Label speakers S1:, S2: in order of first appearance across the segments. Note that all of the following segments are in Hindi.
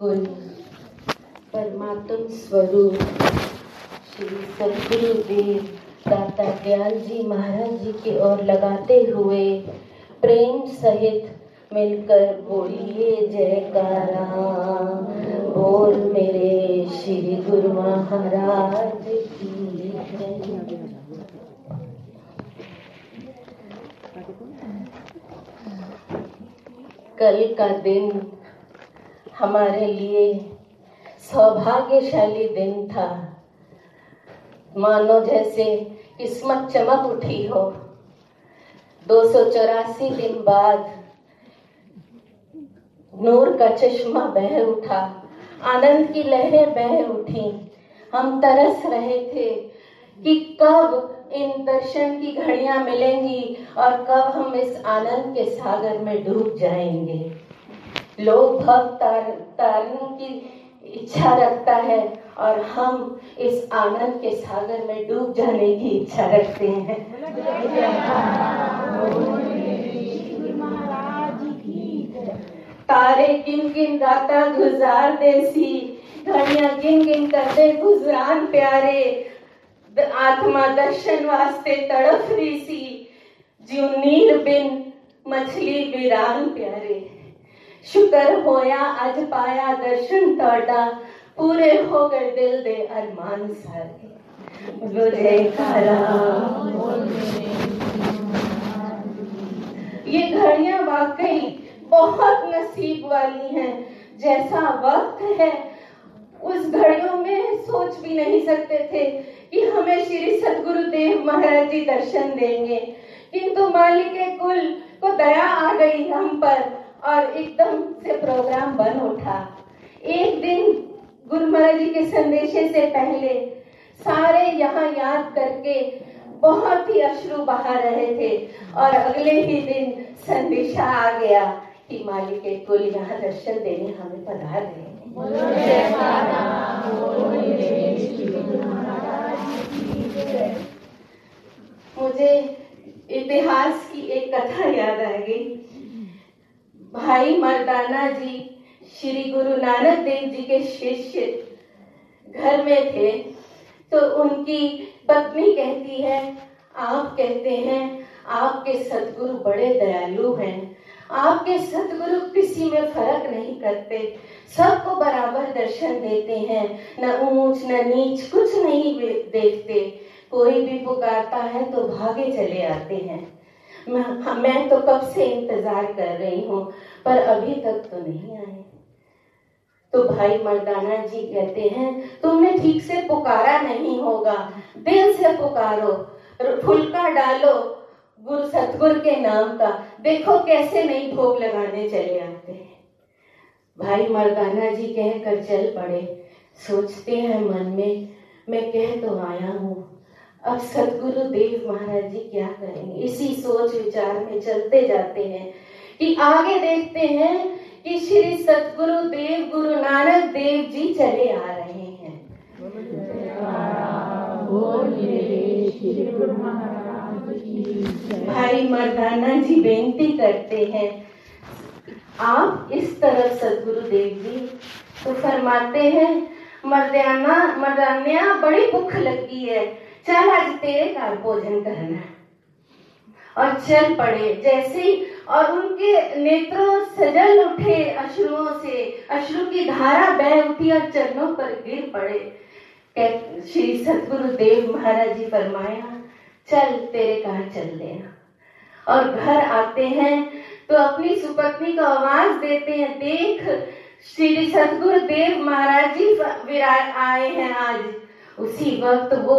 S1: कुल परमात्म स्वरूप श्री सदगुरुदेव दाता दयाल जी महाराज जी की ओर लगाते हुए प्रेम सहित मिलकर बोलिए जयकारा बोल मेरे श्री गुरु महाराज की। कल का दिन हमारे लिए सौभाग्यशाली दिन था। मानो जैसे किस्मत चमक उठी हो। दो सौ चौरासी दिन बाद नूर का चश्मा बह उठा। आनंद की लहरें बह उठी। हम तरस रहे थे कि कब इन दर्शन की घड़ियाँ मिलेंगी और कब हम इस आनंद के सागर में डूब जाएँगे। लोग भक्त तार, तारने की इच्छा रखता है और हम इस आनंद के सागर में डूब जाने की इच्छा रखते हैं। तारे किन किन गाता गुजार देसी घड़ियाँ करते गुजरान प्यारे। आत्मा दर्शन वास्ते तड़फ रही सी जिउ नीर बिन मछली वीरान प्यारे। शुक्र होया अज पाया दर्शन तोड़ा। पूरे हो गए दिल दे अरमान सारे। जयकारा ये घड़ियाँ वाकई बहुत नसीब वाली हैं। जैसा वक्त है, उस घड़ियों में सोच भी नहीं सकते थे कि हमें श्री सतगुरु देव महाराज जी दर्शन देंगे। किंतु मालिक कुल को दया आ गई हम पर। और एकदम से प्रोग्राम बन उठा। एक दिन गुरु महाराज जी के संदेशे से पहले सारे यहाँ याद करके बहुत ही अश्रु बहा रहे थे और अगले ही दिन संदेशा आ गया कि मालिक कुल यहाँ दर्शन देने हमें पधार रहे मुझे इतिहास की एक कथा याद आ गई। भाई मर्दाना जी, श्री गुरु नानक देव जी के शिष्य घर में थे तो उनकी पत्नी कहती है, आप कहते हैं, आपके सदगुरु बड़े दयालु हैं। आपके सदगुरु किसी में फ़र्क नहीं करते, सबको बराबर दर्शन देते हैं, न ऊंच, न नीच, कुछ नहीं देखते। कोई भी पुकारता है तो भागे चले आते हैं। मैं हाँ, मैं तो कब से इंतज़ार कर रही हूँ पर अभी तक तो नहीं आए। तो भाई मर्दाना जी कहते हैं तुमने ठीक से पुकारा नहीं होगा। दिल से पुकारो फुलका डालो गुरु सतगुर के नाम का। देखो कैसे नहीं भोग लगाने चले आते हैं। भाई मर्दाना जी कहकर चल पड़े। सोचते हैं मन में मैं कह तो आया हूँ अब सतगुरु देव महाराज जी क्या करेंगे? इसी सोच विचार में चलते जाते हैं कि आगे देखते हैं कि श्री सतगुरु देव गुरु नानक देव जी चले आ रहे हैं। भाई मर्दाना जी बेनती करते हैं आप इस तरफ़ सतगुरु देव जी तो फरमाते हैं मर्दाना मर्दान्या बड़ी भूख लगी है। चल आज तेरे घर भोजन करना। और चल पड़े, जैसे ही और उनके नेत्रों सजल उठे अश्रुओं से। अश्रु की धारा बह उठी और चरणों पर गिर पड़े। श्री सतगुरु देव महाराज जी फरमाया, चल, तेरे कहा चल देना और घर आते हैं तो अपनी सुपत्नी को आवाज़ देते हैं, देख, श्री सतगुरु देव महाराज जी आए हैं आज। उसी वक्त वो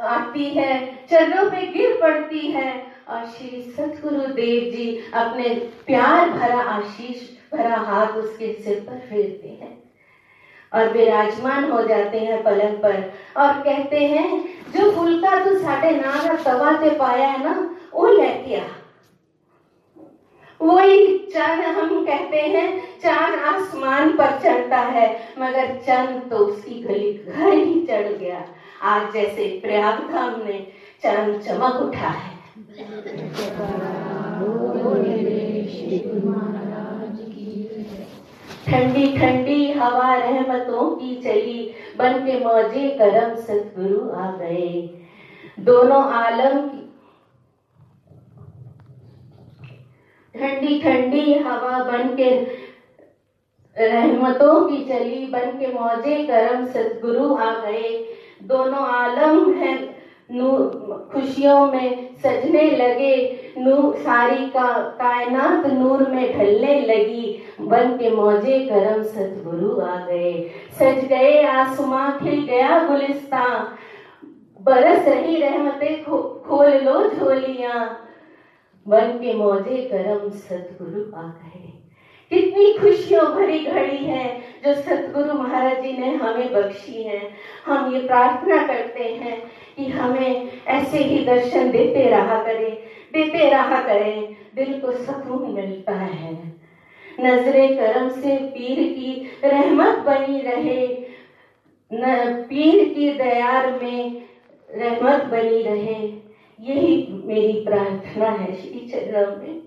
S1: आती है, चरणों पे गिर पड़ती है। और श्री सतगुरु देव जी अपने प्यार भरा आशीष, भरा हाथ उसके सिर पर फेरते हैं। और विराजमान हो जाते हैं पलंग पर और कहते हैं, जो फुलका तू साढ़े नाम तवा ते पाया है ना, वो आ। वही चाँद हम कहते हैं, चाँद आसमान पर चढ़ता है, मगर चंद तो उसकी गली घर ही चढ़ गया। आज जैसे प्रयाग धाम में चाँद चमक उठा है। ठंडी ठंडी हवा रहमतों की चली, बन के मौजे करम सतगुरु आ गए। दोनों आलम की ठंडी ठंडी हवा बन के रहमतों की चली, बन के मौजे करम सतगुरु आ गए। दोनों आलम है। खुशियों में सजने लगे। नूर सारी का कायनात नूर में ढलने लगी। बन के मौजे करम सतगुरु आ गए। सज गए आसमां खिल गया गुलिस्तान बरस रही रहमतें खो, खोल लो झोलियाँ। बन के मौजे करम सतगुरु आ गए। कितनी खुशियों भरी घड़ी जो सतगुरु महाराज जी ने हमें बख्शी है, हम ये प्रार्थना करते हैं कि हमें ऐसे ही दर्शन देते रहा करें, देते रहा करें, दिल को सुकून मिलता है। नजरे करम से पीर की रहमत बनी रहे, न, पीर की दयार में रहमत बनी रहे। यही मेरी प्रार्थना है श्री चरण में।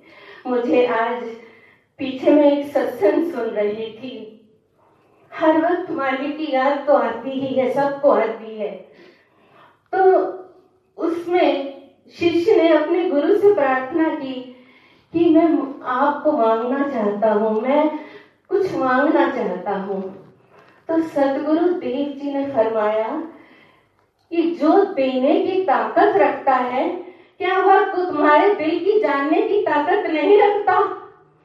S1: मुझे आज पीछे में एक सत्संग सुन रही थी। हर वक्त मालिक की याद तो आती ही है, सबको आती है। तो उसमें शिष्य ने अपने गुरु से प्रार्थना की कि मैं आपको मांगना चाहता हूँ, मैं कुछ मांगना चाहता हूँ। तो सदगुरु देव जी ने फरमाया कि जो देने की ताकत रखता है, क्या वह तुम्हारे दिल की जानने की ताकत नहीं रखता?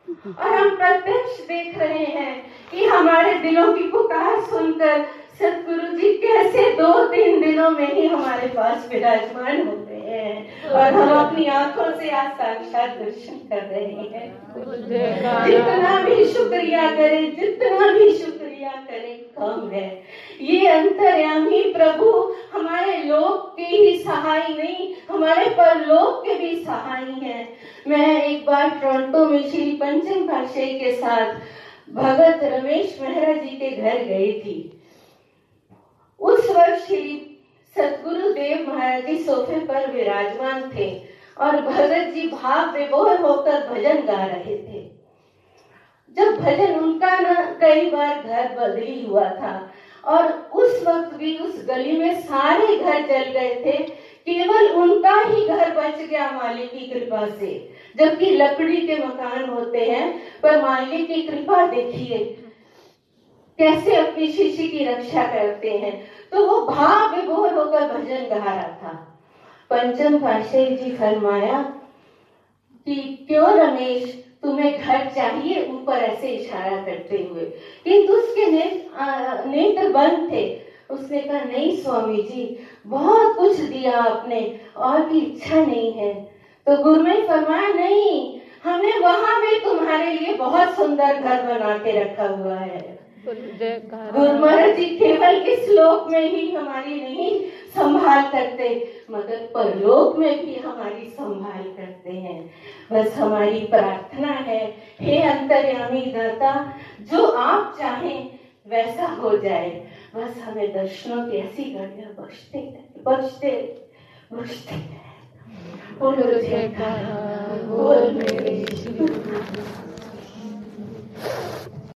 S1: और हम प्रत्यक्ष देख रहे हैं कि हमारे दिलों की पुकार सुनकर सतगुरु जी कैसे दो तीन दिनों में ही हमारे पास विराजमान होते हैं। और हम अपनी आँखों से आज साक्षात दर्शन कर रहे हैं। जितना भी शुक्रिया करें जितना भी शुक्रिया करें? कम है। ये अंतर्यामी प्रभु हमारे लोक के ही सहाय नहीं, हमारे परलोक के भी सहाय हैं। मैं एक बार टोरंटो में श्री पंचम पाशाही के साथ भगत रमेश मेहरा जी के घर गई थी। उस वक्त श्री सतगुरु देव महाराज जी सोफे पर विराजमान थे और भगत जी भाव विभोर होकर भजन गा रहे थे। जब भजन उनका ना कई बार घर बदली हुआ था, और उस वक्त भी उस गली में सारे घर जल गए थे, केवल उनका ही घर बच गया मालिक की कृपा से। जबकि लकड़ी के मकान होते हैं, पर मालिक की कृपा देखिए, कैसे अपनी शिष्य की रक्षा करते हैं। तो वो भाव विभोर होकर भजन गा रहा था। पंचम पाशे जी फरमाया कि, क्यों रमेश तुम्हें घर चाहिए, ऊपर ऐसे इशारा करते हुए। किंतु उसके नेत्र बंद थे। उसने कहा, नहीं स्वामी जी, बहुत कुछ दिया आपने, और भी इच्छा नहीं है। तो गुरु ने फरमाया, नहीं, हमने वहाँ भी तुम्हारे लिए बहुत सुंदर घर बना के रखा हुआ है। गुरु महाराज जी केवल इस लोक में ही हमारी नहीं संभाल करते। मगर परलोक में भी हमारी संभाल करते हैं। बस हमारी प्रार्थना है हे अंतर्यामी दाता जो आप चाहें वैसा हो जाए। बस हमें दर्शनों की ऐसी घड़ियाँ बख्शते बख्शते बख्शते बोलो जयकारा बोल मेरे